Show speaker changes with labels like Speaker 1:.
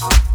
Speaker 1: Oh.